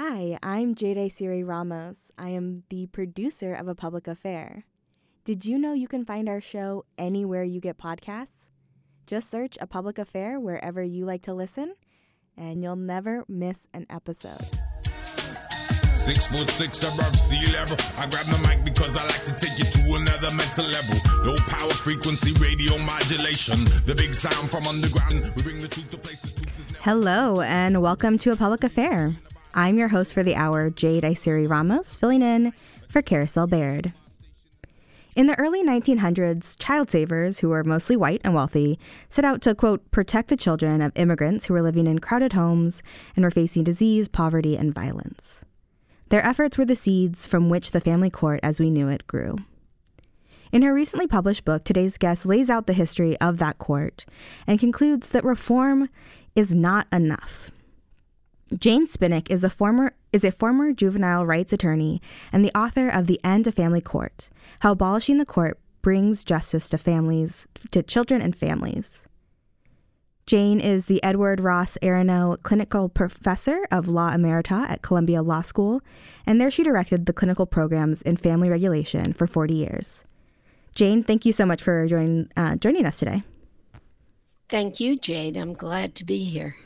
Hi, I'm Jade Iseri Ramos. I am the producer of A Public Affair. Did you know you can find our show anywhere you get podcasts? Just search A Public Affair wherever you like to listen, and you'll never miss an episode. Six foot six above sea level. I grab the mic because I like to take you to another mental level. Low power frequency radio modulation. The big sound from underground. We bring the truth to places. Hello, and welcome to A Public Affair. I'm your host for the hour, Jade Iseri Ramos, filling in for Carousel Bayrd. In the early 1900s, child savers, who were mostly white and wealthy, set out to, quote, protect the children of immigrants who were living in crowded homes and were facing disease, poverty, and violence. Their efforts were the seeds from which the family court as we knew it grew. In her recently published book, today's guest lays out the history of that court and concludes that reform is not enough. Jane Spinak is a former is a former juvenile rights attorney and the author of The End of Family Court: How Abolishing the Court Brings Justice to Families to Children and Families. Jane is the Edward Ross Aronow Clinical Professor of Law Emerita at Columbia Law School, and there she directed the clinical programs in family regulation for 40 years. Jane, thank you so much for joining, uh, joining us today. Thank you, Jade. I'm glad to be here.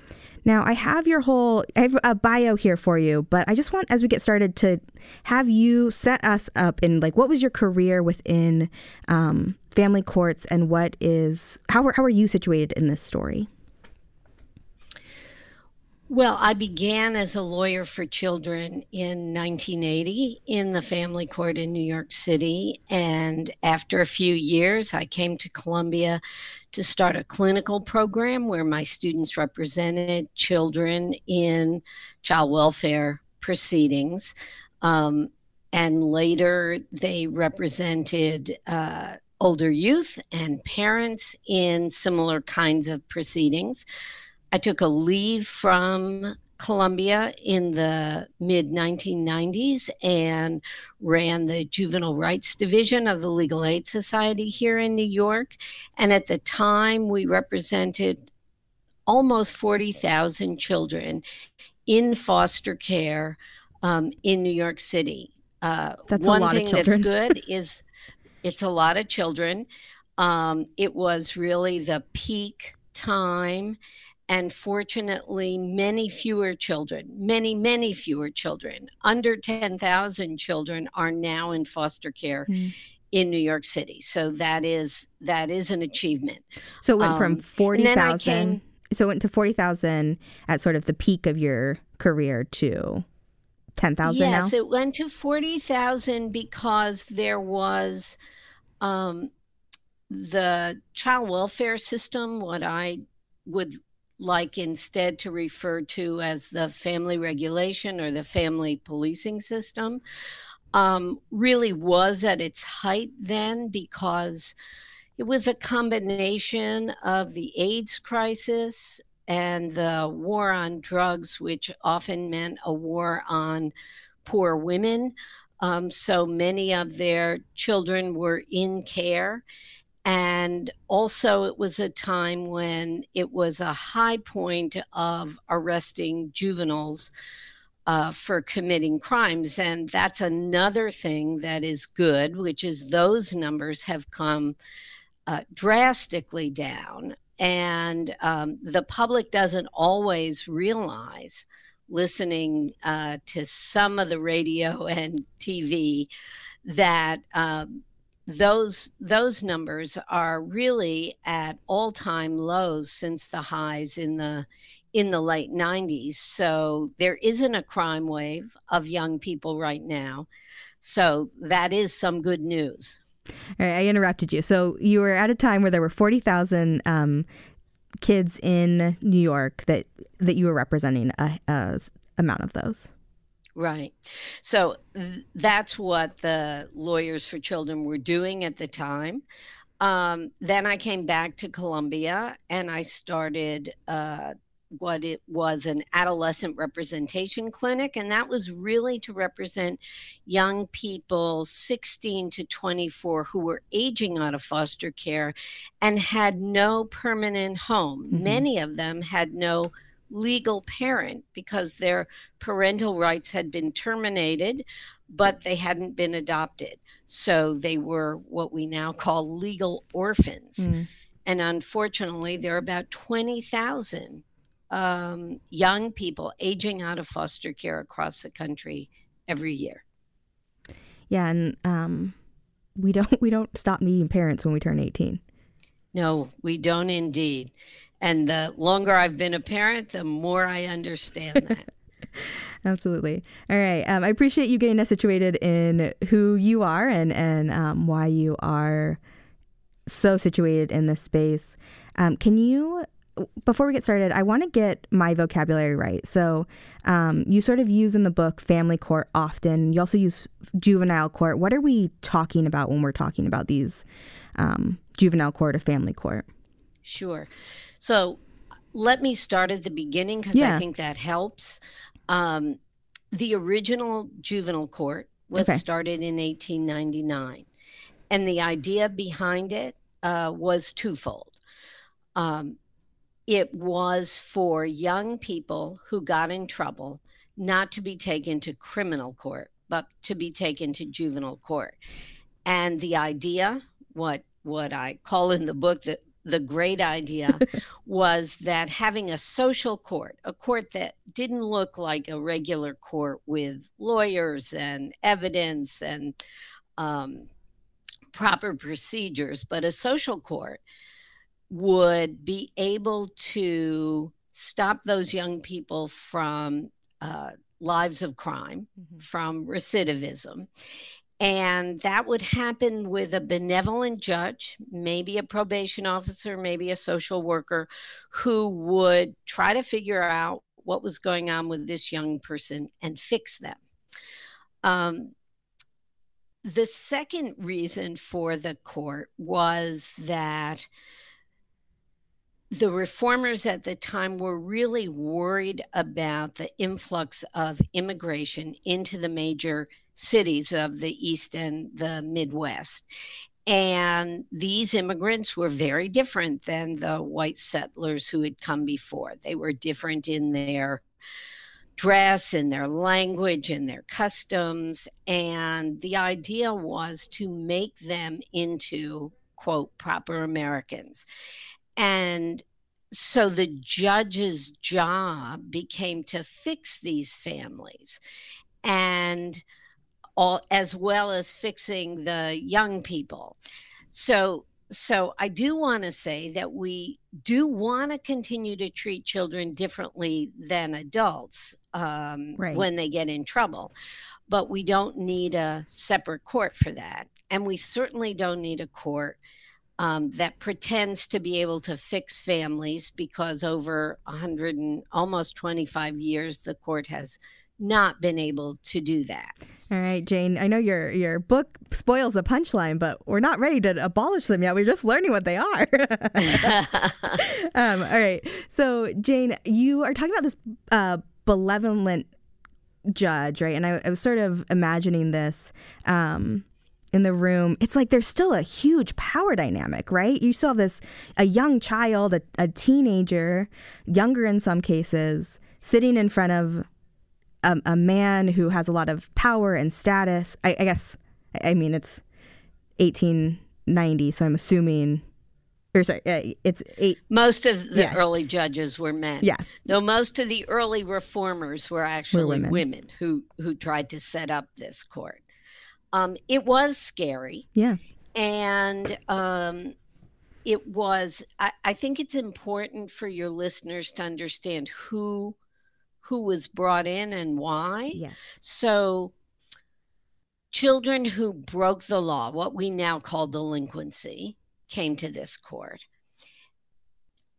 Now, I have your whole I have a bio here for you, but I just want as we get started to have you set us up in like what was your career within um, family courts and what is how how are you situated in this story? Well, I began as a lawyer for children in 1980 in the family court in New York City. And after a few years, I came to Columbia to start a clinical program where my students represented children in child welfare proceedings. Um, and later, they represented uh, older youth and parents in similar kinds of proceedings. I took a leave from Columbia in the mid 1990s and ran the Juvenile Rights Division of the Legal Aid Society here in New York. And at the time, we represented almost 40,000 children in foster care um, in New York City. Uh, that's one thing that's good is it's a lot of children. Um, it was really the peak time and fortunately, many fewer children, many, many fewer children, under 10,000 children are now in foster care. Mm. In New York City, so that is that is an achievement. So it went um, from forty thousand. So it went to forty thousand at sort of the peak of your career to ten thousand. Yes, now? it went to forty thousand because there was um, the child welfare system. What I would like instead to refer to as the family regulation or the family policing system, um, really was at its height then because it was a combination of the AIDS crisis and the war on drugs, which often meant a war on poor women. Um, so many of their children were in care. And also, it was a time when it was a high point of arresting juveniles uh, for committing crimes. And that's another thing that is good, which is those numbers have come uh, drastically down. And um, the public doesn't always realize, listening uh, to some of the radio and TV, that. Um, those those numbers are really at all-time lows since the highs in the in the late 90s so there isn't a crime wave of young people right now. So that is some good news. All right i interrupted you. So you were at a time where there were 40,000 um, kids in new york that that you were representing a, a amount of those Right. So th- that's what the Lawyers for Children were doing at the time. Um, then I came back to Columbia and I started uh, what it was an adolescent representation clinic. And that was really to represent young people 16 to 24 who were aging out of foster care and had no permanent home. Mm-hmm. Many of them had no legal parent because their parental rights had been terminated, but they hadn't been adopted. So they were what we now call legal orphans. Mm. And unfortunately, there are about 20,000 um, young people aging out of foster care across the country every year. Yeah, and um, we don't we don't stop needing parents when we turn 18. No, we don't indeed. And the longer I've been a parent, the more I understand that. Absolutely. All right. Um, I appreciate you getting us situated in who you are and and um, why you are so situated in this space. Um, can you, before we get started, I want to get my vocabulary right. So um, you sort of use in the book family court often. You also use juvenile court. What are we talking about when we're talking about these um, juvenile court or family court? Sure. So let me start at the beginning because yeah. I think that helps. Um, the original juvenile court was okay. started in 1899. And the idea behind it uh, was twofold. Um, it was for young people who got in trouble not to be taken to criminal court, but to be taken to juvenile court. And the idea, what what I call in the book the the great idea was that having a social court, a court that didn't look like a regular court with lawyers and evidence and um, proper procedures, but a social court would be able to stop those young people from uh, lives of crime, mm-hmm. from recidivism, and that would happen with a benevolent judge, maybe a probation officer, maybe a social worker, who would try to figure out what was going on with this young person and fix them. Um, the second reason for the court was that the reformers at the time were really worried about the influx of immigration into the major cities of the East and the Midwest. And these immigrants were very different than the white settlers who had come before. They were different in their dress, in their language, in their customs. And the idea was to make them into, quote, proper Americans. And so the judge's job became to fix these families. And all as well as fixing the young people. So so I do want to say that we do want to continue to treat children differently than adults um, right. when they get in trouble, but we don't need a separate court for that, and we certainly don't need a court um, that pretends to be able to fix families because over 100 and almost 25 years the court has not been able to do that. All right, Jane. I know your your book spoils the punchline, but we're not ready to abolish them yet. We're just learning what they are. um, all right. So, Jane, you are talking about this uh, benevolent judge, right? And I, I, was sort of imagining this. Um, in the room, it's like there's still a huge power dynamic, right? You still have this a young child, a, a teenager, younger in some cases, sitting in front of a, a man who has a lot of power and status. I, I guess, I mean, it's 1890, so I'm assuming or sorry, it's eight. Most of the yeah. early judges were men. Yeah. Though most of the early reformers were actually women. women. who who tried to set up this court. Um, it was scary. Yeah. And um, it was. I, I think it's important for your listeners to understand who who was brought in and why. Yes. So, children who broke the law, what we now call delinquency, came to this court.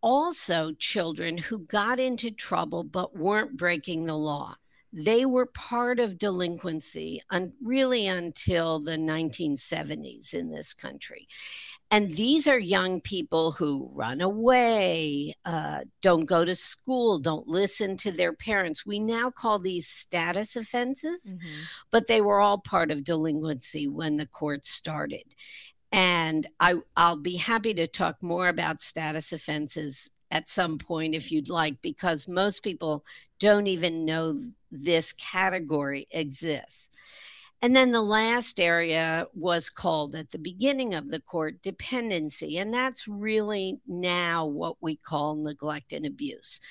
Also, children who got into trouble but weren't breaking the law. They were part of delinquency un- really until the 1970s in this country. And these are young people who run away, uh, don't go to school, don't listen to their parents. We now call these status offenses, mm-hmm. but they were all part of delinquency when the court started. And I, I'll be happy to talk more about status offenses at some point if you'd like, because most people don't even know this category exists. And then the last area was called at the beginning of the court dependency. And that's really now what we call neglect and abuse.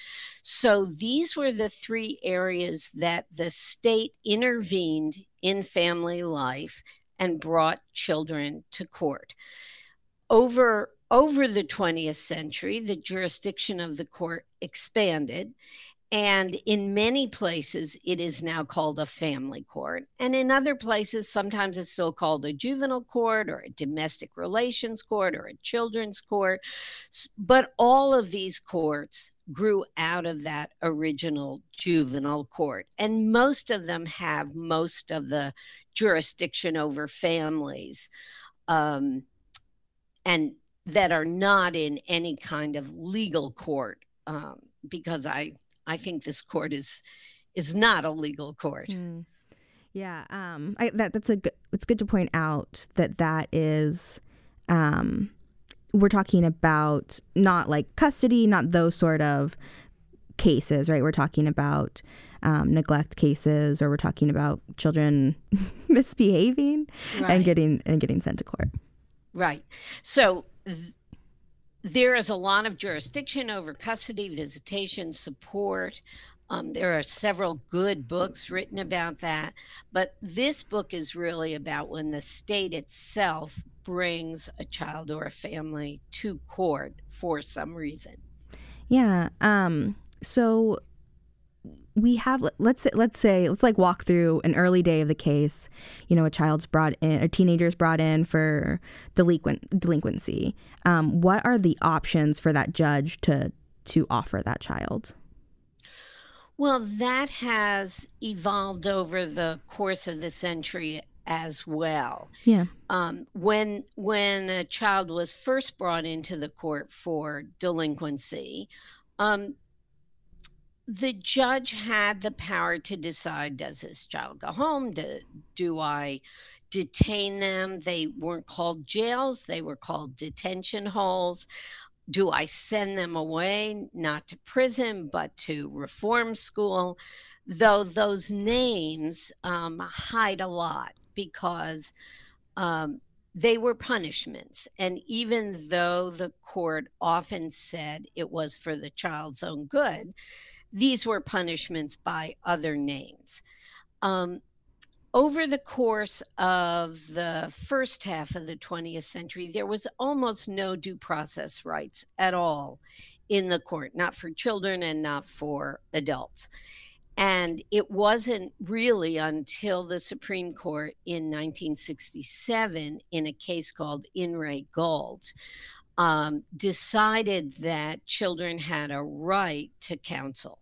So these were the three areas that the state intervened in family life and brought children to court. Over over the 20th century, the jurisdiction of the court expanded and in many places, it is now called a family court. And in other places, sometimes it's still called a juvenile court or a domestic relations court or a children's court. But all of these courts grew out of that original juvenile court. And most of them have most of the jurisdiction over families um, and that are not in any kind of legal court. Um, because I I think this court is is not a legal court. Mm. Yeah, um, I, that that's a good. It's good to point out that that is, um, we're talking about not like custody, not those sort of cases, right? We're talking about um, neglect cases, or we're talking about children misbehaving right. and getting and getting sent to court. Right. So. Th- there is a lot of jurisdiction over custody, visitation, support. Um, there are several good books written about that. But this book is really about when the state itself brings a child or a family to court for some reason. Yeah. Um, so we have let's say, let's say let's like walk through an early day of the case. You know a child's brought in a teenager's brought in for delinquent delinquency. Um, what are the options for that judge to to offer that child? Well that has evolved over the course of the century as well. Yeah. Um, when when a child was first brought into the court for delinquency um, the judge had the power to decide does this child go home? Do, do I detain them? They weren't called jails, they were called detention halls. Do I send them away, not to prison, but to reform school? Though those names um, hide a lot because um, they were punishments. And even though the court often said it was for the child's own good, these were punishments by other names. Um, over the course of the first half of the 20th century, there was almost no due process rights at all in the court, not for children and not for adults. And it wasn't really until the Supreme Court in 1967, in a case called In re Gault, um, decided that children had a right to counsel.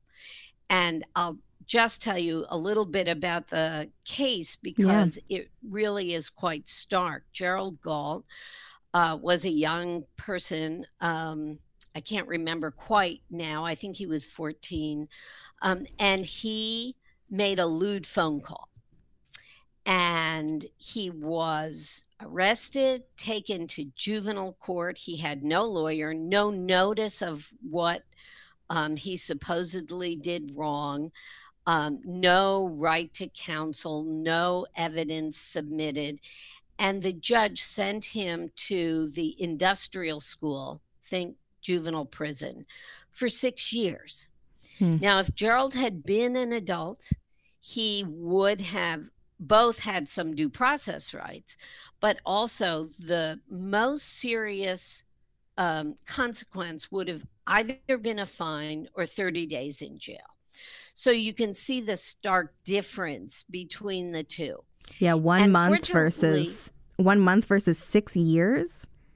And I'll just tell you a little bit about the case because yeah. it really is quite stark. Gerald Gault uh, was a young person. Um, I can't remember quite now. I think he was 14. Um, and he made a lewd phone call. And he was arrested, taken to juvenile court. He had no lawyer, no notice of what um, he supposedly did wrong. Um, no right to counsel, no evidence submitted. And the judge sent him to the industrial school, think juvenile prison, for six years. Hmm. Now, if Gerald had been an adult, he would have both had some due process rights, but also the most serious um, consequence would have either been a fine or 30 days in jail. So you can see the stark difference between the two. Yeah, one and month versus one month versus six years.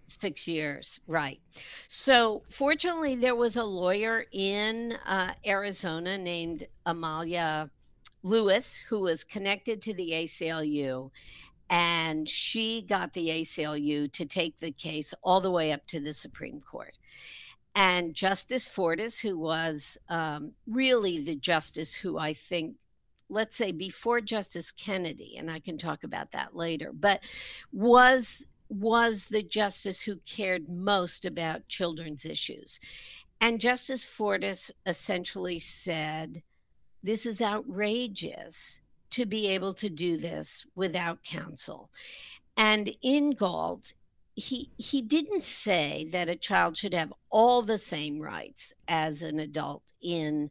Six years, right. So, fortunately, there was a lawyer in uh, Arizona named Amelia Lewis who was connected to the ACLU and she got the ACLU to take the case all the way up to the Supreme Court. And Justice Fortas, who was um, really the justice who I think, let's say before Justice Kennedy, and I can talk about that later, but was was the justice who cared most about children's issues. And Justice Fortas essentially said, This is outrageous to be able to do this without counsel. And in Gault, he he didn't say that a child should have all the same rights as an adult in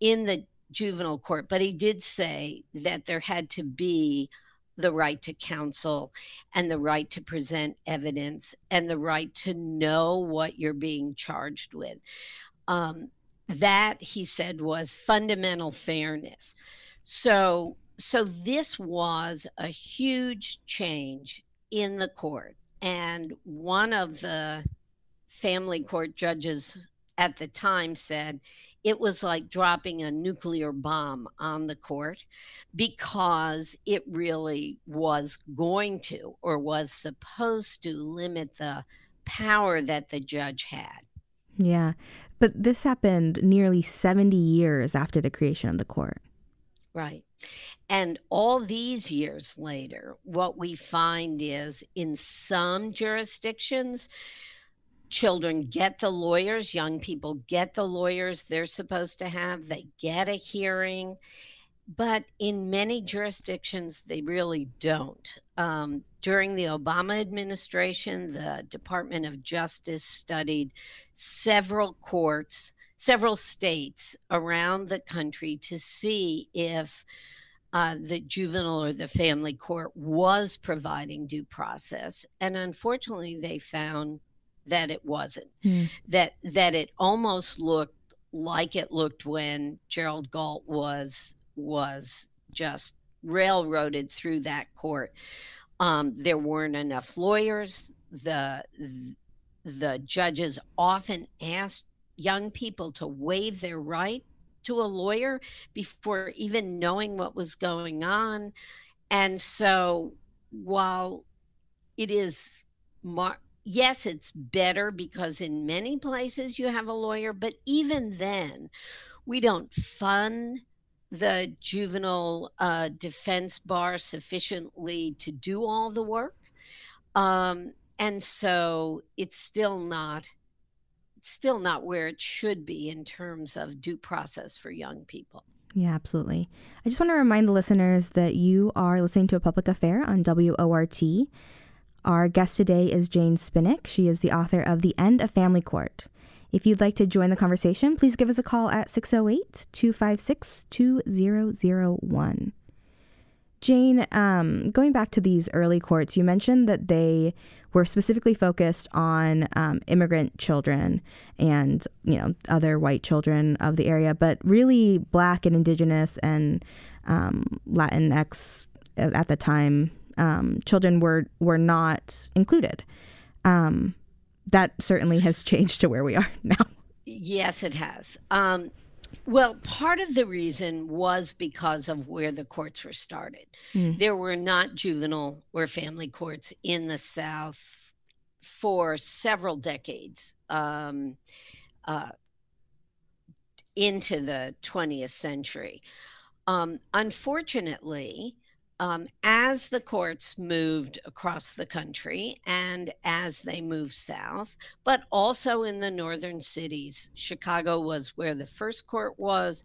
in the juvenile court, but he did say that there had to be the right to counsel and the right to present evidence and the right to know what you're being charged with. Um, that he said was fundamental fairness. So, so this was a huge change in the court, and one of the family court judges at the time said it was like dropping a nuclear bomb on the court because it really was going to or was supposed to limit the power that the judge had. Yeah. But this happened nearly 70 years after the creation of the court. Right. And all these years later, what we find is in some jurisdictions, children get the lawyers, young people get the lawyers they're supposed to have, they get a hearing. But in many jurisdictions, they really don't. Um, during the Obama administration, the Department of Justice studied several courts, several states around the country to see if uh, the juvenile or the family court was providing due process. And unfortunately, they found that it wasn't. Mm. That that it almost looked like it looked when Gerald Gault was was just railroaded through that court. Um, there weren't enough lawyers. The the judges often asked young people to waive their right to a lawyer before even knowing what was going on. And so while it is mar- yes, it's better because in many places you have a lawyer, but even then, we don't fund the juvenile uh, defense bar sufficiently to do all the work. Um, and so it's still not still not where it should be in terms of due process for young people. Yeah, absolutely. I just want to remind the listeners that you are listening to a public affair on WORT. Our guest today is Jane Spinak. She is the author of The End of Family Court. If you'd like to join the conversation, please give us a call at 608 256 2001. Jane, um, going back to these early courts, you mentioned that they were specifically focused on um, immigrant children and you know other white children of the area, but really Black and Indigenous and um, Latinx at the time um, children were were not included. Um, that certainly has changed to where we are now. Yes, it has. Um, well, part of the reason was because of where the courts were started. Mm. There were not juvenile or family courts in the South for several decades um, uh, into the 20th century. Um, unfortunately, um, as the courts moved across the country and as they moved south, but also in the northern cities. Chicago was where the first court was.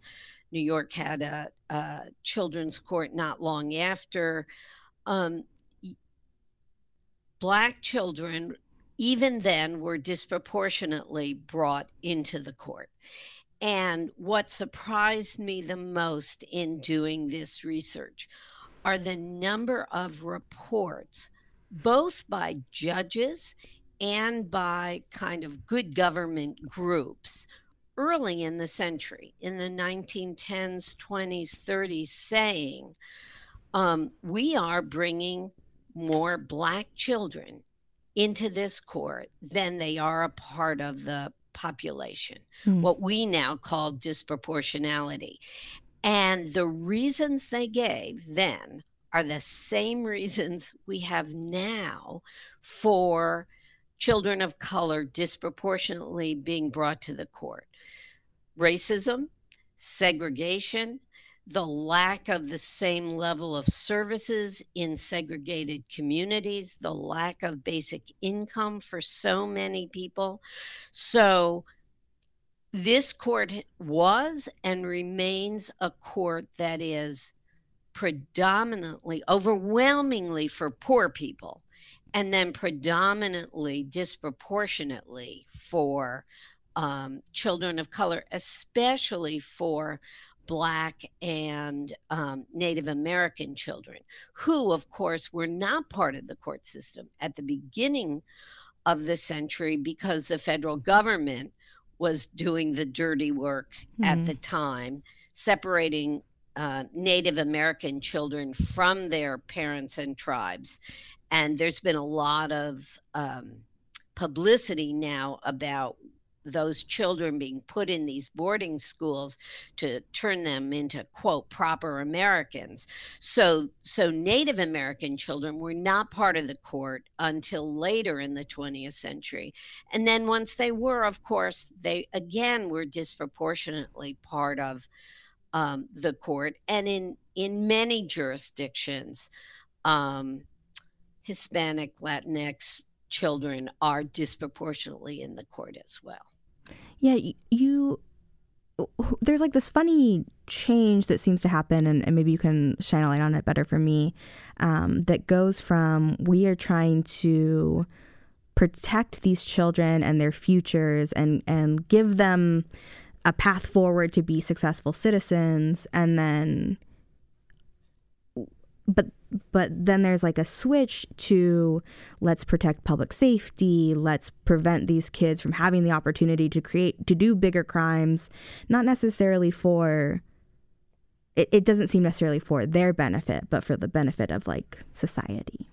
New York had a, a children's court not long after. Um, black children, even then, were disproportionately brought into the court. And what surprised me the most in doing this research are the number of reports, both by judges and by kind of good government groups early in the century, in the 1910s, 20s, 30s, saying, um, we are bringing more Black children into this court than they are a part of the population, mm. what we now call disproportionality. And the reasons they gave then are the same reasons we have now for children of color disproportionately being brought to the court racism, segregation, the lack of the same level of services in segregated communities, the lack of basic income for so many people. So, this court was and remains a court that is predominantly, overwhelmingly for poor people, and then predominantly, disproportionately for um, children of color, especially for Black and um, Native American children, who, of course, were not part of the court system at the beginning of the century because the federal government was doing the dirty work mm-hmm. at the time, separating uh, Native American children from their parents and tribes. And there's been a lot of um, publicity now about those children being put in these boarding schools to turn them into quote proper Americans. So so Native American children were not part of the court until later in the 20th century. And then once they were, of course, they again were disproportionately part of um, the court. And in in many jurisdictions, um, Hispanic, Latinx children are disproportionately in the court as well. Yeah, you. There's like this funny change that seems to happen, and, and maybe you can shine a light on it better for me. Um, that goes from we are trying to protect these children and their futures and and give them a path forward to be successful citizens and then but but then there's like a switch to let's protect public safety let's prevent these kids from having the opportunity to create to do bigger crimes not necessarily for it, it doesn't seem necessarily for their benefit but for the benefit of like society.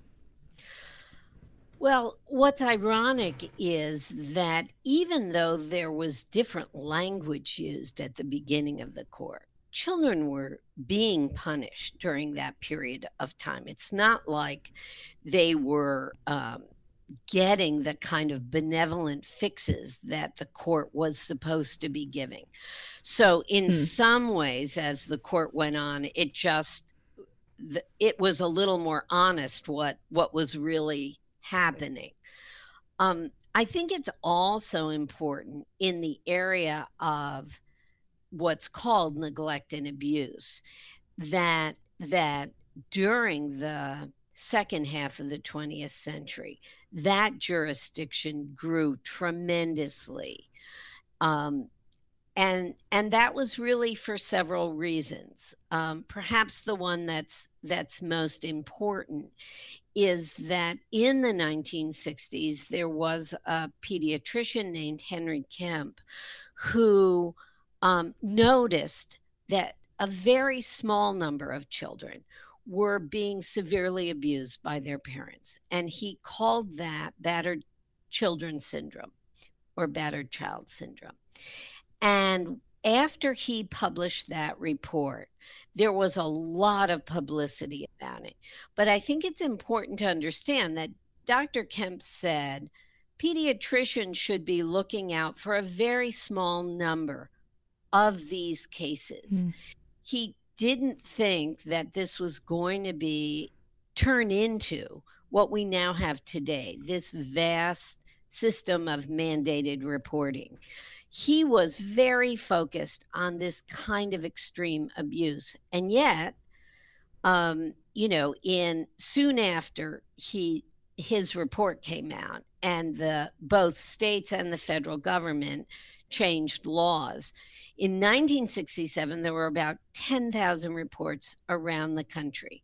Well, what's ironic is that even though there was different language used at the beginning of the court, children were being punished during that period of time. It's not like they were um, getting the kind of benevolent fixes that the court was supposed to be giving. So, in hmm. some ways, as the court went on, it just it was a little more honest what what was really happening. Um, I think it's also important in the area of what's called neglect and abuse that that during the second half of the 20th century that jurisdiction grew tremendously. Um, and and that was really for several reasons. Um, perhaps the one that's that's most important is that in the 1960s there was a pediatrician named Henry Kempe who um, noticed that a very small number of children were being severely abused by their parents. And he called that battered children syndrome or battered child syndrome. And after he published that report, there was a lot of publicity about it. But I think it's important to understand that Dr. Kempe said pediatricians should be looking out for a very small number of these cases. Mm. He didn't think that this was going to be turned into what we now have today this vast system of mandated reporting. He was very focused on this kind of extreme abuse. And yet, um, you know, in soon after he his report came out and the both states and the federal government changed laws. In 1967, there were about 10,000 reports around the country.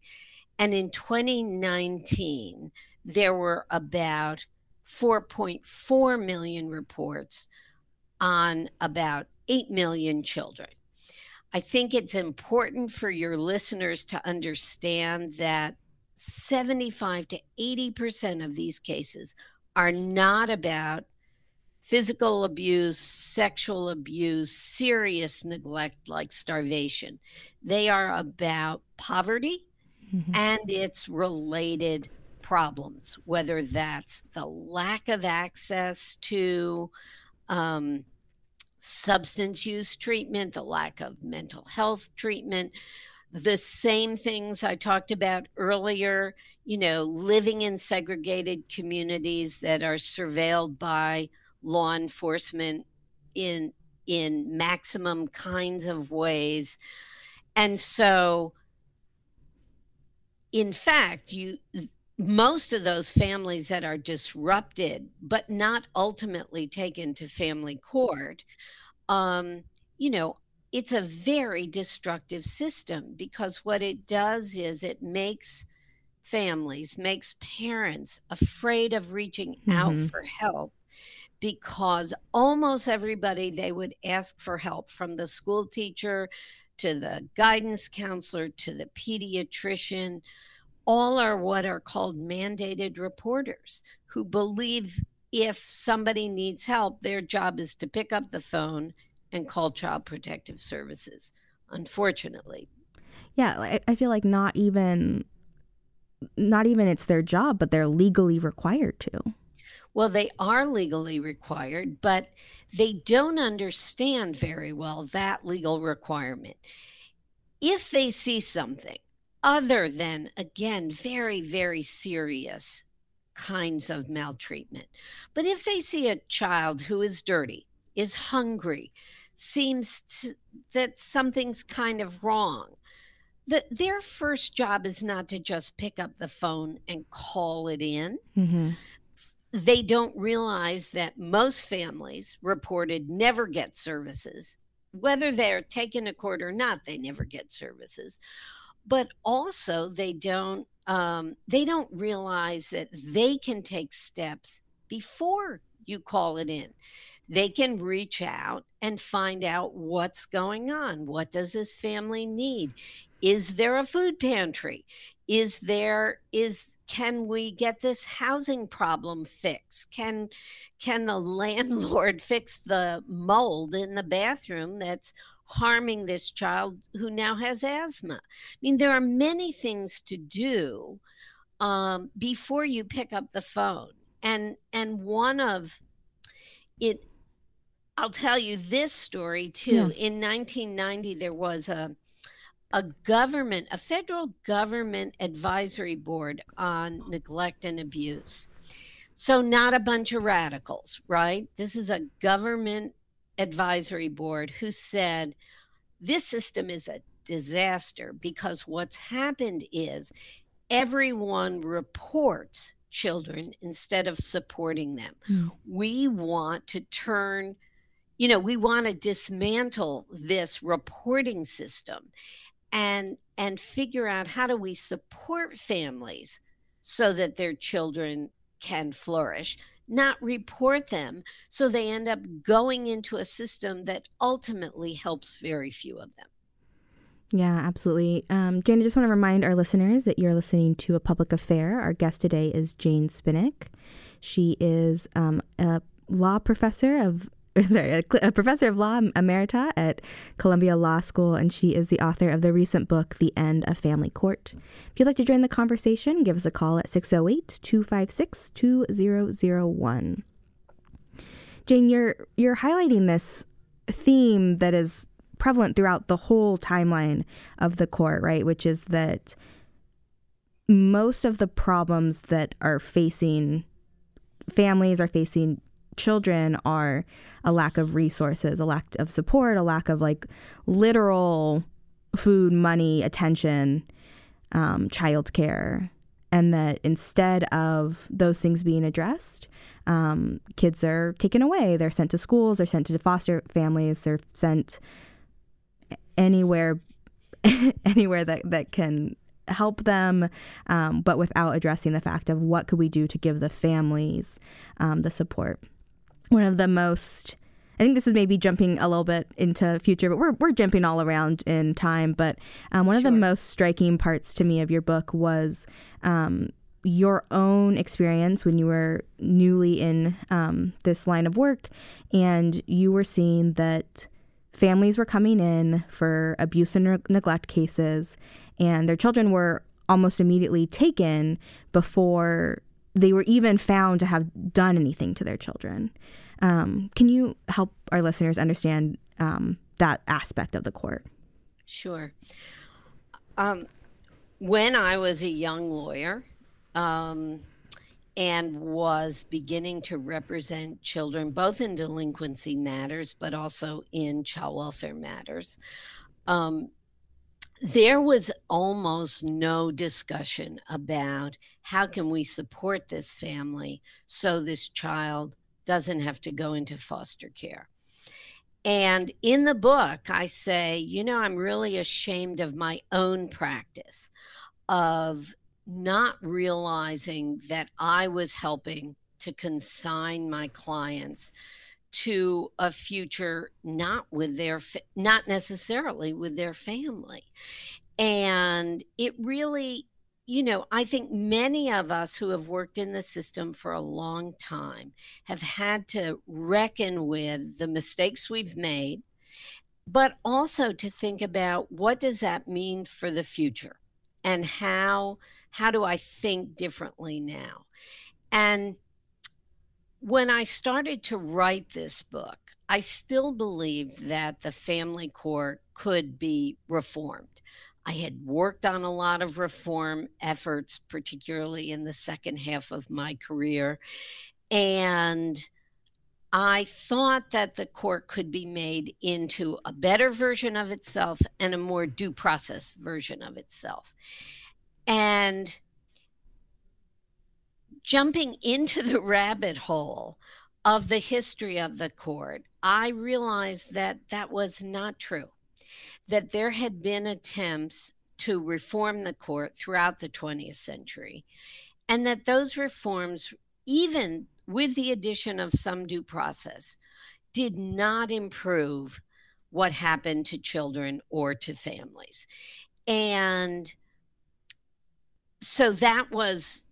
And in 2019, there were about 4.4 million reports on about 8 million children. I think it's important for your listeners to understand that 75 to 80% of these cases are not about physical abuse, sexual abuse, serious neglect like starvation. They are about poverty mm-hmm. and its related problems, whether that's the lack of access to um, substance use treatment, the lack of mental health treatment, the same things I talked about earlier, you know, living in segregated communities that are surveilled by law enforcement in in maximum kinds of ways. And so, in fact, you most of those families that are disrupted but not ultimately taken to family court um, you know it's a very destructive system because what it does is it makes families makes parents afraid of reaching mm-hmm. out for help because almost everybody they would ask for help from the school teacher to the guidance counselor to the pediatrician all are what are called mandated reporters who believe if somebody needs help, their job is to pick up the phone and call Child Protective Services, unfortunately. Yeah, I feel like not even not even it's their job, but they're legally required to. Well, they are legally required, but they don't understand very well that legal requirement. If they see something other than, again, very, very serious kinds of maltreatment. But if they see a child who is dirty, is hungry, seems to, that something's kind of wrong, the, their first job is not to just pick up the phone and call it in. Mm-hmm. They don't realize that most families reported never get services. Whether they're taken to court or not, they never get services. But also they don't um, they don't realize that they can take steps before you call it in. They can reach out and find out what's going on. What does this family need? Is there a food pantry? Is there is can we get this housing problem fixed can can the landlord fix the mold in the bathroom that's harming this child who now has asthma. I mean, there are many things to do um, before you pick up the phone, and and one of it. I'll tell you this story too. Yeah. In 1990, there was a a government, a federal government advisory board on neglect and abuse. So, not a bunch of radicals, right? This is a government advisory board who said this system is a disaster because what's happened is everyone reports children instead of supporting them. Mm. We want to turn, you know, we want to dismantle this reporting system and and figure out how do we support families so that their children can flourish not report them. So they end up going into a system that ultimately helps very few of them. Yeah, absolutely. Um, Jane, I just want to remind our listeners that you're listening to A Public Affair. Our guest today is Jane Spinak. She is um, a law professor of sorry, a, professor of law emerita at Columbia Law School, and she is the author of the recent book, The End of Family Court. If you'd like to join the conversation, give us a call at 608 256 2001. Jane, you're, you're highlighting this theme that is prevalent throughout the whole timeline of the court, right? Which is that most of the problems that are facing families are facing children are a lack of resources, a lack of support, a lack of like literal food, money, attention, um, childcare, and that instead of those things being addressed, um, kids are taken away. They're sent to schools. They're sent to foster families. They're sent anywhere, anywhere that that can help them, um, but without addressing the fact of what could we do to give the families um, the support one of the most I think this is maybe jumping a little bit into future, but we're, we're jumping all around in time. But um, one sure. of the most striking parts to me of your book was um, your own experience when you were newly in um, this line of work and you were seeing that families were coming in for abuse and ne- neglect cases and their children were almost immediately taken before they were even found to have done anything to their children. Um, can you help our listeners understand um, that aspect of the court? Sure. Um, when I was a young lawyer, um, and was beginning to represent children both in delinquency matters but also in child welfare matters. Um, there was almost no discussion about how can we support this family so this child doesn't have to go into foster care. And in the book i say you know i'm really ashamed of my own practice of not realizing that i was helping to consign my clients to a future not with their not necessarily with their family. And it really you know i think many of us who have worked in the system for a long time have had to reckon with the mistakes we've made but also to think about what does that mean for the future and how how do i think differently now and when I started to write this book, I still believed that the family court could be reformed. I had worked on a lot of reform efforts, particularly in the second half of my career. And I thought that the court could be made into a better version of itself and a more due process version of itself. And jumping into the rabbit hole of the history of the court, I realized that that was not true, that there had been attempts to reform the court throughout the 20th century, and that those reforms, even with the addition of some due process, did not improve what happened to children or to families. And so that was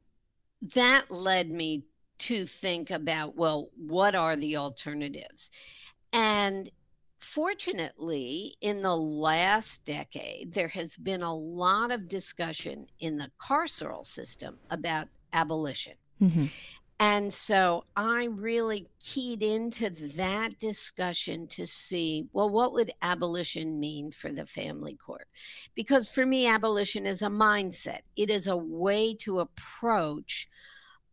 that led me to think about well, what are the alternatives? And fortunately, in the last decade, there has been a lot of discussion in the carceral system about abolition. Mm-hmm. And so I really keyed into that discussion to see well, what would abolition mean for the family court? Because for me, abolition is a mindset, it is a way to approach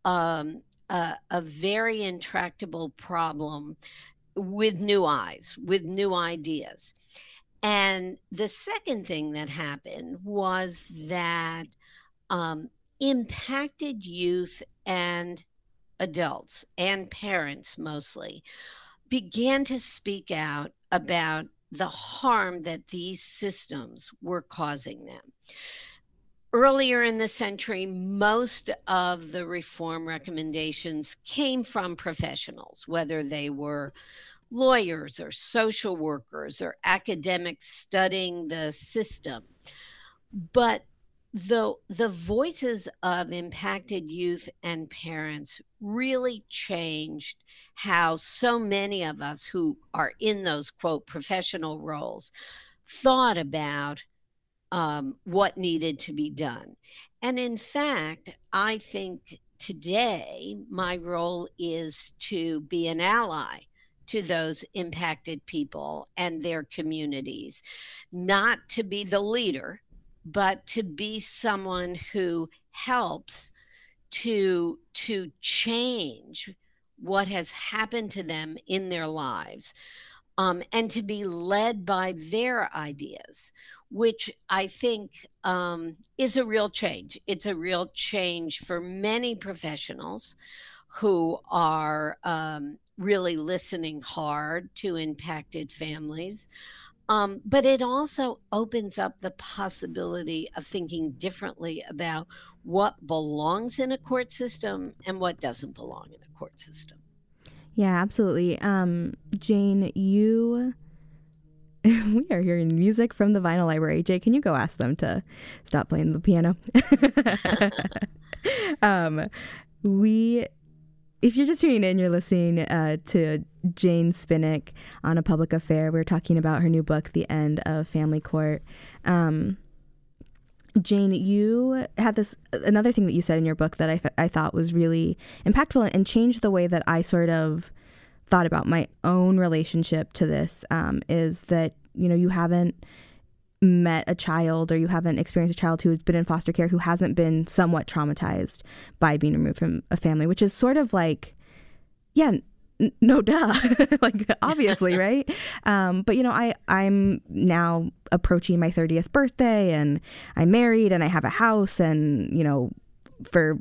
um, a, a very intractable problem with new eyes, with new ideas. And the second thing that happened was that um, impacted youth and adults and parents mostly began to speak out about the harm that these systems were causing them. Earlier in the century, most of the reform recommendations came from professionals, whether they were lawyers or social workers or academics studying the system. But the the voices of impacted youth and parents really changed how so many of us who are in those quote professional roles thought about um, what needed to be done. And in fact i think today my role is to be an ally to those impacted people and their communities. Not to be the leader but to be someone who helps to to change what has happened to them in their lives um, and to be led by their ideas which i think um, is a real change it's a real change for many professionals who are um, really listening hard to impacted families um, but it also opens up the possibility of thinking differently about what belongs in a court system and what doesn't belong in a court system. Yeah, absolutely. Um, Jane, you. we are hearing music from the vinyl library. Jay, can you go ask them to stop playing the piano? um, we if you're just tuning in, you're listening uh, to Jane Spinak on a public affair. We are talking about her new book, The End of Family Court. Um, Jane, you had this another thing that you said in your book that I, I thought was really impactful and changed the way that I sort of thought about my own relationship to this. Um, is that you know you haven't met a child or you haven't experienced a child who's been in foster care who hasn't been somewhat traumatized by being removed from a family, which is sort of like, yeah, n- no duh, like obviously, right? Um, but you know, I I'm now approaching my 30th birthday and I'm married and I have a house and you know, for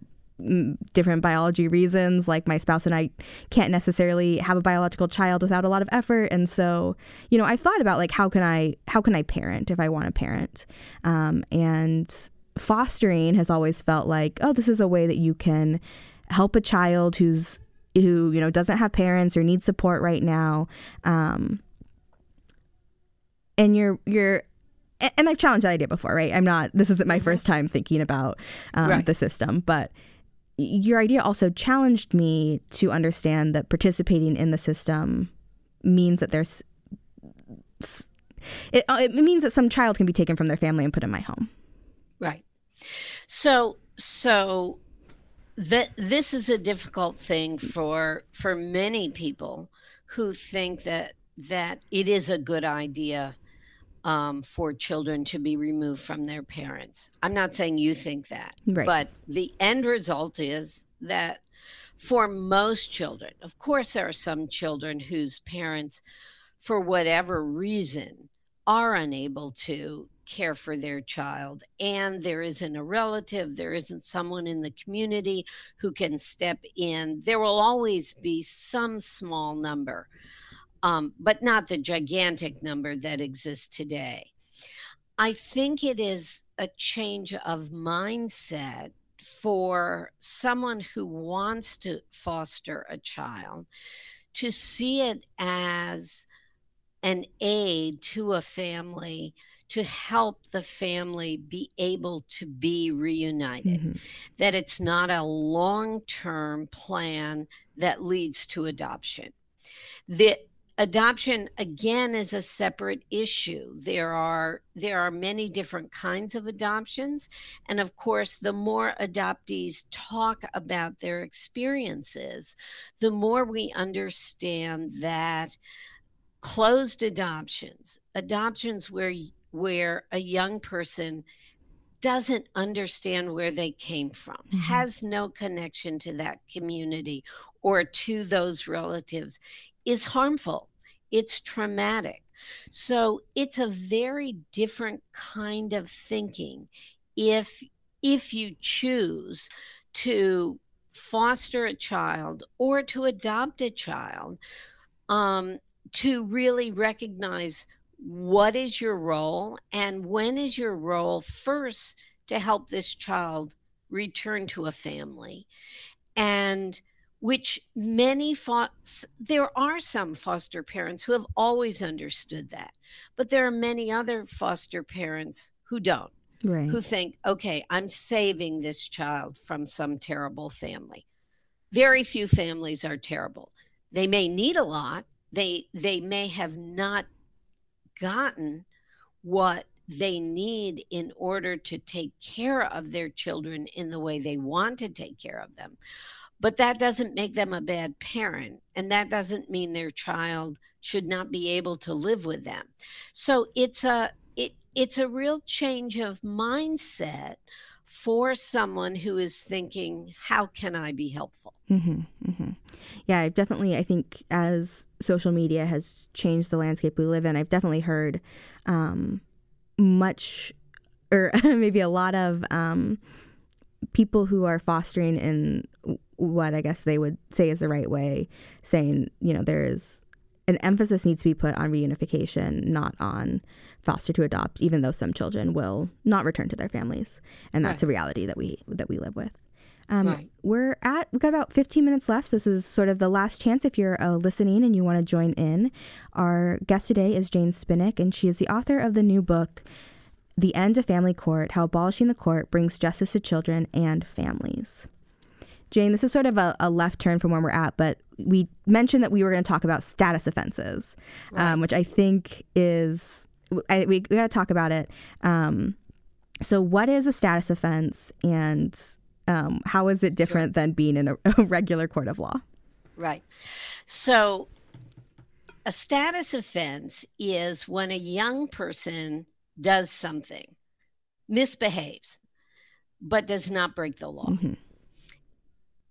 different biology reasons like my spouse and I can't necessarily have a biological child without a lot of effort and so you know I thought about like how can I how can I parent if I want to parent um, and fostering has always felt like oh this is a way that you can help a child who's who you know doesn't have parents or needs support right now um, and you're you're and I've challenged that idea before, right? I'm not. This isn't my mm-hmm. first time thinking about um, right. the system, but your idea also challenged me to understand that participating in the system means that there's it, uh, it means that some child can be taken from their family and put in my home. Right. So so that this is a difficult thing for for many people who think that that it is a good idea um, for children to be removed from their parents. I'm not saying you think that, right. but the end result is that for most children, of course, there are some children whose parents, for whatever reason, are unable to care for their child and there isn't a relative there isn't someone in the community who can step in there will always be some small number um, but not the gigantic number that exists today. I think it is a change of mindset for someone who wants to foster a child to see it as an aid to a family to help the family be able to be reunited. Mm-hmm. That it's not a long term plan that leads to adoption. That adoption again is a separate issue there are there are many different kinds of adoptions and of course the more adoptees talk about their experiences the more we understand that closed adoptions adoptions where where a young person doesn't understand where they came from, mm-hmm. has no connection to that community or to those relatives, is harmful. It's traumatic. So it's a very different kind of thinking if if you choose to foster a child or to adopt a child um, to really recognize what is your role and when is your role first to help this child return to a family and which many fo- there are some foster parents who have always understood that but there are many other foster parents who don't right. who think okay i'm saving this child from some terrible family. Very few families are terrible. They may need a lot. They they may have not gotten what they need in order to take care of their children in the way they want to take care of them but that doesn't make them a bad parent. And that doesn't mean their child should not be able to live with them. So it's a it it's a real change of mindset for someone who is thinking, how can I be helpful? Mm-hmm, mm-hmm. Yeah, definitely. I think as social media has changed the landscape we live in, I've definitely heard um, much, or maybe a lot of um, people who are fostering in what I guess they would say is the right way, saying, you know, there is an emphasis needs to be put on reunification, not on foster to adopt, even though some children will not return to their families. And that's right. a reality that we that we live with. Um, right. We're at we've got about 15 minutes left. So this is sort of the last chance if you're uh, listening and you want to join in. Our guest today is Jane Spinak, and she is the author of the new book, "The End of Family Court: How Abolishing the Court Brings Justice to Children and Families." Jane, this is sort of a, a, left turn from where we're at, but we mentioned that we were going to talk about status offenses, right. um, which I think is I, we, we got to talk about it. Um, so, what is a status offense, and um, how is it different than being in a, a regular court of law? Right. So, a status offense is when a young person does something, misbehaves, but does not break the law. Mm-hmm.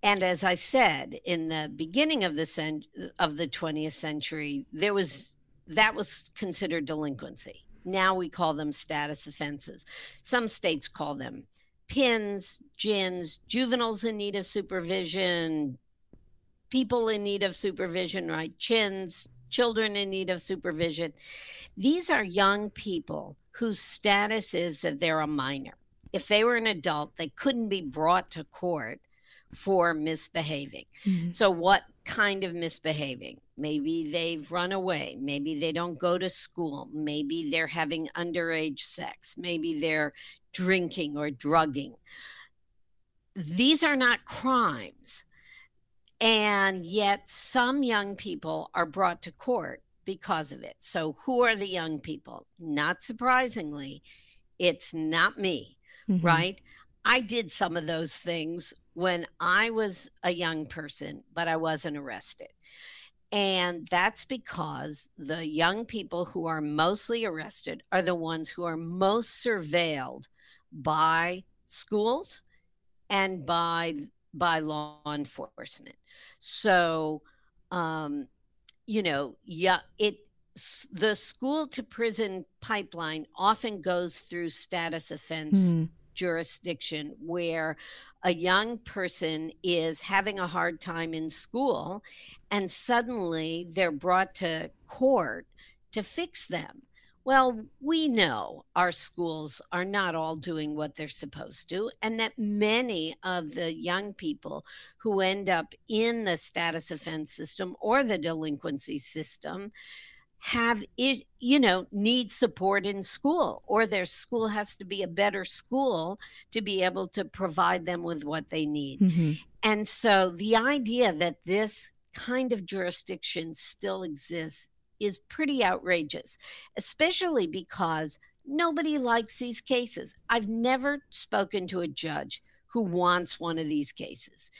And as I said in the beginning of the cent- of the 20th century, there was that was considered delinquency. Now we call them status offenses. Some states call them pins, gins, juveniles in need of supervision, people in need of supervision, right? Chins, children in need of supervision. These are young people whose status is that they're a minor. If they were an adult, they couldn't be brought to court for misbehaving. Mm-hmm. So, what kind of misbehaving? Maybe they've run away. Maybe they don't go to school. Maybe they're having underage sex. Maybe they're drinking or drugging. These are not crimes. And yet, some young people are brought to court because of it. So, who are the young people? Not surprisingly, it's not me, mm-hmm. right? I did some of those things when I was a young person, but I wasn't arrested. And that's because the young people who are mostly arrested are the ones who are most surveilled by schools and by by law enforcement. So, um, you know, yeah, it the school to prison pipeline often goes through status offense mm. jurisdiction where a young person is having a hard time in school and suddenly they're brought to court to fix them. Well, we know our schools are not all doing what they're supposed to, and that many of the young people who end up in the status offense system or the delinquency system have you know need support in school or their school has to be a better school to be able to provide them with what they need mm-hmm. and so the idea that this kind of jurisdiction still exists is pretty outrageous especially because nobody likes these cases. I've never spoken to a judge who wants one of these cases.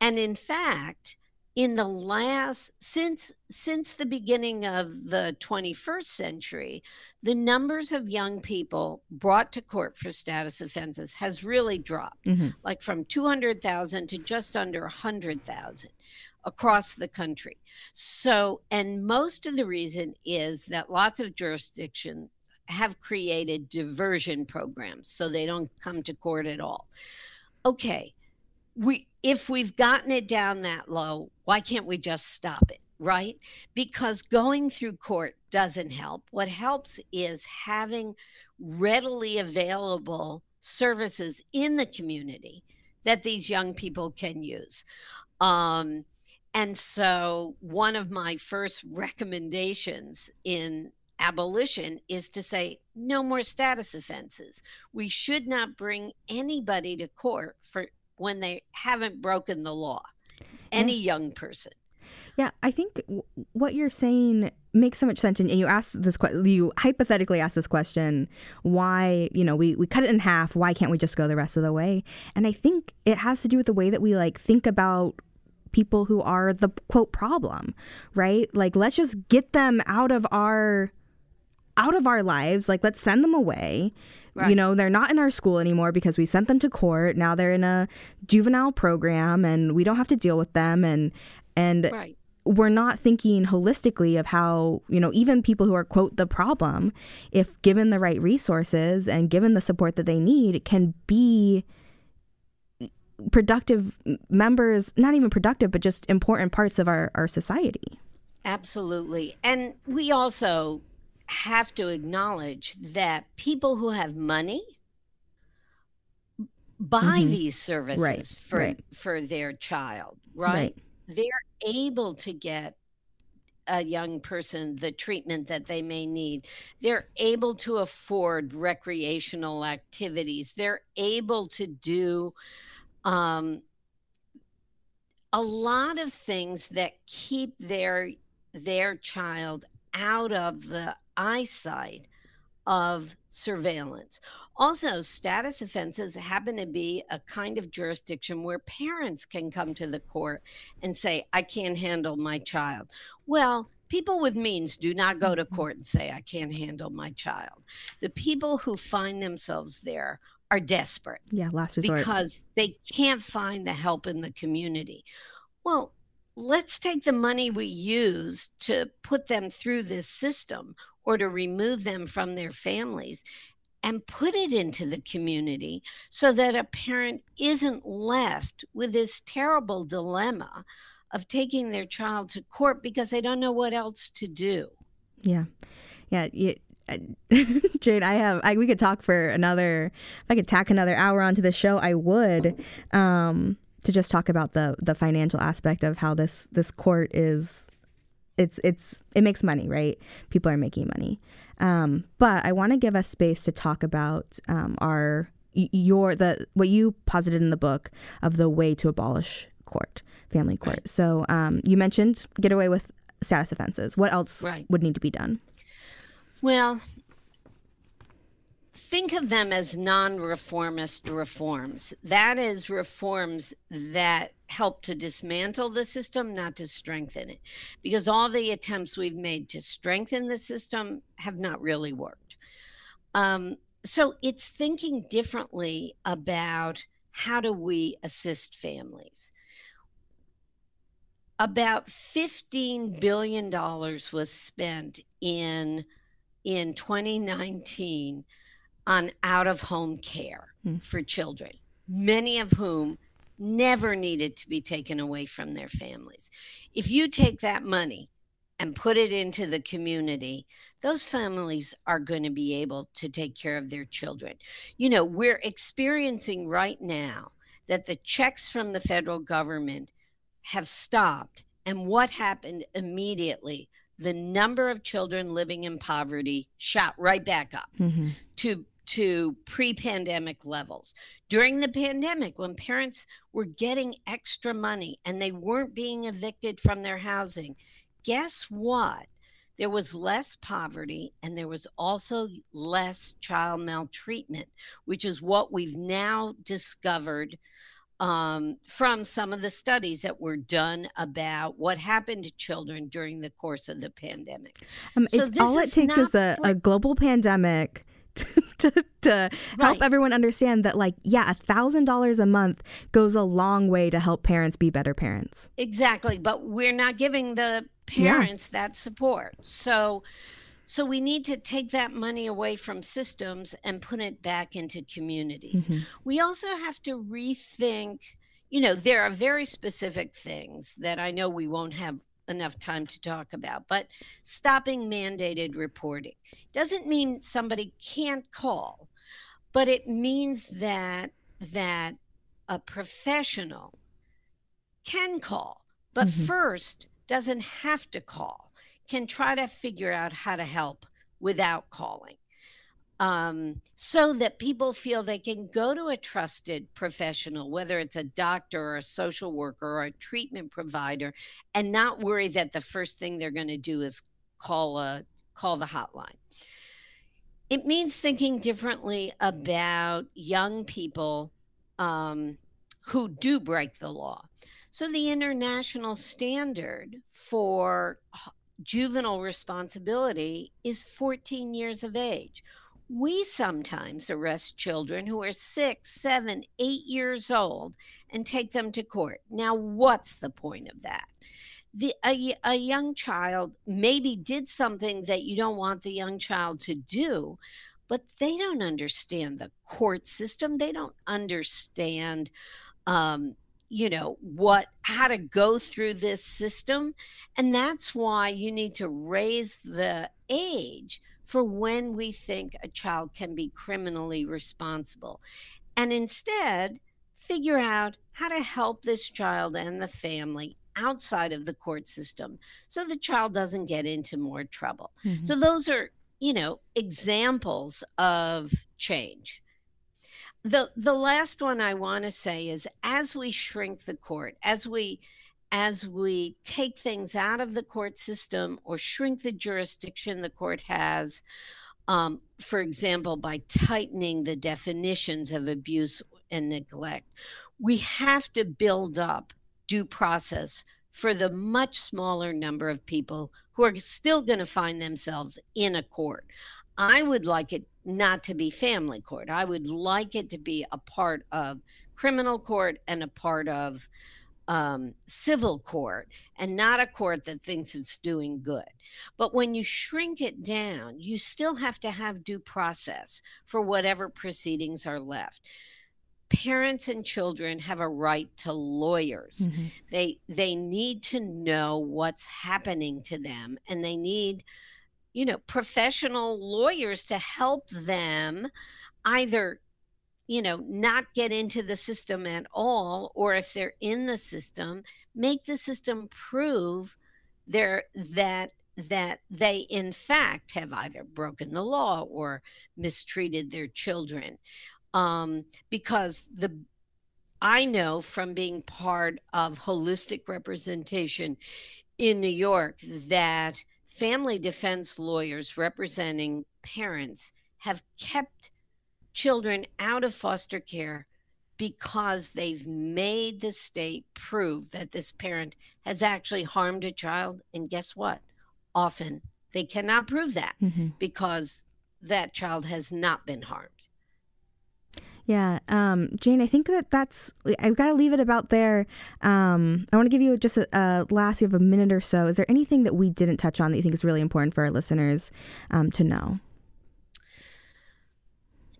And in fact in the last since since the beginning of the 21st century the numbers of young people brought to court for status offenses has really dropped mm-hmm. like from 200,000 to just under 100,000 across the country so and most of the reason is that lots of jurisdictions have created diversion programs so they don't come to court at all okay we if we've gotten it down that low, why can't we just stop it? Right? Because going through court doesn't help. What helps is having readily available services in the community that these young people can use. Um, and so, one of my first recommendations in abolition is to say no more status offenses. We should not bring anybody to court for when they haven't broken the law. Any young person. Yeah, I think w- what you're saying makes so much sense. And you ask this question, you hypothetically ask this question, why, you know, we, we cut it in half. Why can't we just go the rest of the way? And I think it has to do with the way that we like think about people who are the quote problem, right? Like, let's just get them out of our out of our lives. Like, let's send them away. Right. You know, they're not in our school anymore because we sent them to court. Now they're in a juvenile program and we don't have to deal with them and and right. we're not thinking holistically of how, you know, even people who are quote the problem, if given the right resources and given the support that they need, can be productive members, not even productive, but just important parts of our, our society. Absolutely. And we also have to acknowledge that people who have money buy mm-hmm. these services right, for right. for their child, right? right? They're able to get a young person the treatment that they may need. They're able to afford recreational activities. They're able to do um, a lot of things that keep their their child out of the eyesight of surveillance. Also, status offenses happen to be a kind of jurisdiction where parents can come to the court and say, I can't handle my child. Well, people with means do not go to mm-hmm. court and say, I can't handle my child. The people who find themselves there are desperate. Yeah, last resort. Because they can't find the help in the community. Well, let's take the money we use to put them through this system or to remove them from their families and put it into the community so that a parent isn't left with this terrible dilemma of taking their child to court because they don't know what else to do. Yeah. Yeah. Jade, I have. I, we could talk for another. If I could tack another hour onto the show, I would. Um, to just talk about the the financial aspect of how this this court is. It's it's it makes money, right? People are making money. Um, but I want to give us space to talk about um, our your the what you posited in the book of the way to abolish court, family court. Right. So um, you mentioned get away with status offenses. What else right. would need to be done? Well, think of them as non reformist reforms. That is reforms that help to dismantle the system, not to strengthen it. Because all the attempts we've made to strengthen the system have not really worked. Um, so it's thinking differently about how do we assist families. About $15 billion was spent in in 2019 on out of home care mm. for children, many of whom never needed to be taken away from their families. If you take that money and put it into the community, those families are going to be able to take care of their children. You know, we're experiencing right now that the checks from the federal government have stopped. And what happened immediately? The number of children living in poverty shot right back up mm-hmm. to to pre-pandemic levels. During the pandemic when parents were getting extra money and they weren't being evicted from their housing, guess what? There was less poverty and there was also less child maltreatment, which is what we've now discovered um, from some of the studies that were done about what happened to children during the course of the pandemic. Um, so all it takes is a, a global pandemic to, to, help everyone understand that like yeah a thousand dollars a month goes a long way to help parents be better parents exactly but we're not giving the parents yeah. that support so so we need to take that money away from systems and put it back into communities. Mm-hmm. We also have to rethink, you know, there are very specific things that I know we won't have enough time to talk about, but stopping mandated reporting doesn't mean somebody can't call, but it means that that a professional can call, but mm-hmm. first doesn't have to call can try to figure out how to help without calling um, so that people feel they can go to a trusted professional, whether it's a doctor or a social worker or a treatment provider, and not worry that the first thing they're going to do is call a call the hotline. It means thinking differently about young people um, who do break the law. So the international standard for juvenile responsibility is 14 years of age. We sometimes arrest children who are six, seven, eight years old and take them to court. Now, what's the point of that? The, a, a young child maybe did something that you don't want the young child to do, but they don't understand the court system. They don't understand um, you know what how to go through this system and that's why you need to raise the age for when we think a child can be criminally responsible and instead figure out how to help this child and the family outside of the court system so the child doesn't get into more trouble mm-hmm. so those are you know examples of change the the last one I want to say is as we shrink the court, as we as we take things out of the court system or shrink the jurisdiction the court has, um, for example, by tightening the definitions of abuse and neglect, we have to build up due process for the much smaller number of people who are still going to find themselves in a court. I would like it not to be family court. I would like it to be a part of criminal court and a part of um, civil court and not a court that thinks it's doing good. But when you shrink it down, you still have to have due process for whatever proceedings are left. Parents and children have a right to lawyers. Mm-hmm. They they need to know what's happening to them and they need you know professional lawyers to help them either you know, not get into the system at all, or if they're in the system, make the system prove there that that they in fact have either broken the law or mistreated their children. Um, because the i know from being part of holistic representation in new york that family defense lawyers representing parents have kept children out of foster care because they've made the state prove that this parent has actually harmed a child. And guess what? Often they cannot prove that mm-hmm. because that child has not been harmed. Yeah, um, Jane, I think that that's, I've got to leave it about there. Um, I want to give you just a, a, last, you have a minute or so. Is there anything that we didn't touch on that you think is really important for our listeners um, to know?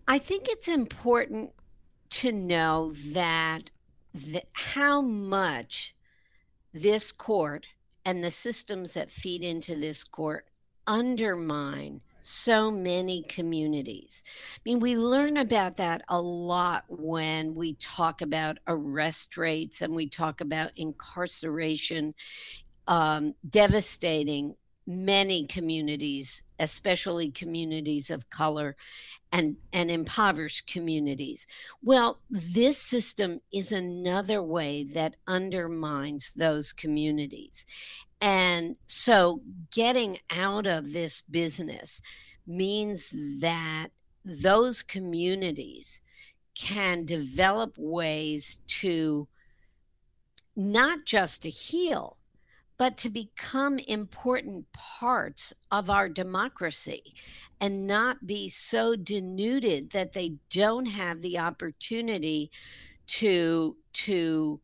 I think it's important to know that, that how much this court and the systems that feed into this court undermine so many communities. I mean, we learn about that a lot when we talk about arrest rates and we talk about incarceration um, devastating many communities, especially communities of color and, and impoverished communities. Well, this system is another way that undermines those communities. And so getting out of this business means that those communities can develop ways to not just to heal but to become important parts of our democracy and not be so denuded that they don't have the opportunity to to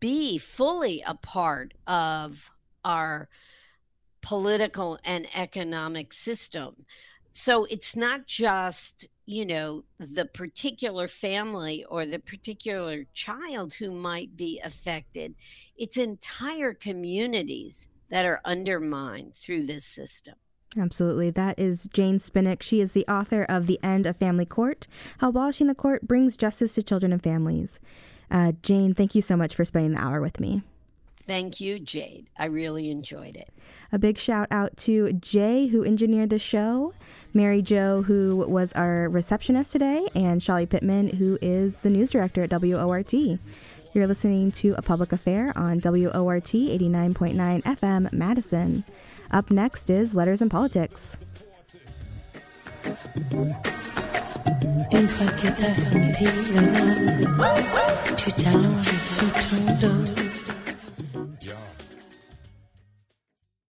be fully a part of our political and economic system so it's not just you know the particular family or the particular child who might be affected it's entire communities that are undermined through this system Absolutely. That is Jane Spinak. She is the author of The End of Family Court How Abolishing the Court Brings Justice to Children and Families. Uh, Jane, thank you so much for spending the hour with me. Thank you, Jade. I really enjoyed it. A big shout out to Jay, who engineered the show, Mary Jo, who was our receptionist today, and Shelly Pittman, who is the news director at WORT. You're listening to A Public Affair on WORT 89.9 FM Madison. Up next is Letters and Politics. Une fois que t'as senti le nom, tu t'allonges